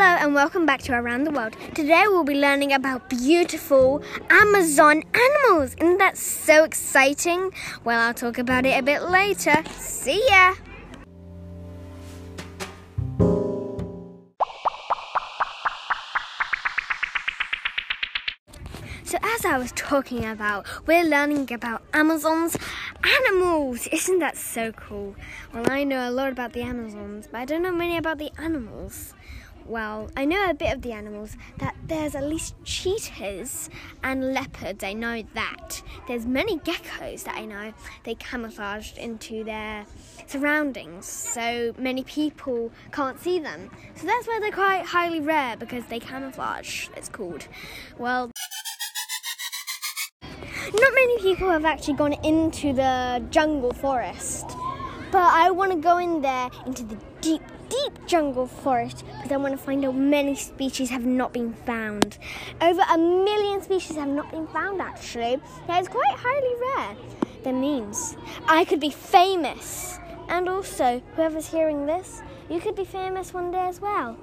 and welcome back to Around the World. Today we'll be learning about beautiful Amazon animals. Isn't that so exciting? Well, I'll talk about it a bit later. See ya! So, as I was talking about, we're learning about Amazon's animals. Isn't that so cool? Well, I know a lot about the Amazons, but I don't know many about the animals. Well, I know a bit of the animals. That there's at least cheetahs and leopards. I know that. There's many geckos that I know. They camouflaged into their surroundings, so many people can't see them. So that's why they're quite highly rare because they camouflage. It's called. Well. Not many people have actually gone into the jungle forest, but I want to go in there into the deep, deep jungle forest because I want to find out many species have not been found. Over a million species have not been found actually. Yeah, it's quite highly rare. That means I could be famous. And also, whoever's hearing this, you could be famous one day as well.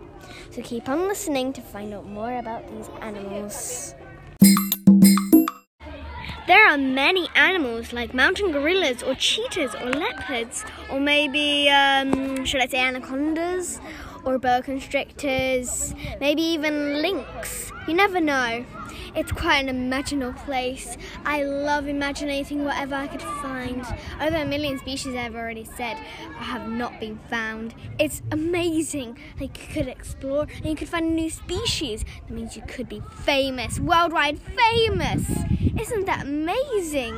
So keep on listening to find out more about these animals. Are many animals like mountain gorillas or cheetahs or leopards or maybe, um, should I say, anacondas or boa constrictors, maybe even lynx. You never know. It's quite an imaginal place. I love imagining whatever I could find. Over a million species, I've already said, have not been found. It's amazing. Like you could explore and you could find a new species. That means you could be famous, worldwide famous. Isn't amazing?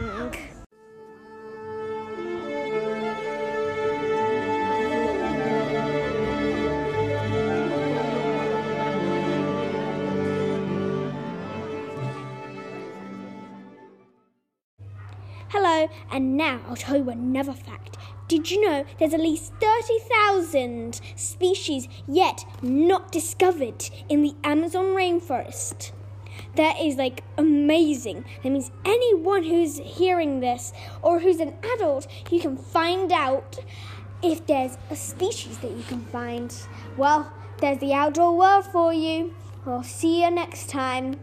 Hello, and now I'll tell you another fact. Did you know there's at least 30,000 species yet not discovered in the Amazon rainforest? That is like amazing. That means anyone who's hearing this or who's an adult, you can find out if there's a species that you can find. Well, there's the outdoor world for you. We'll see you next time.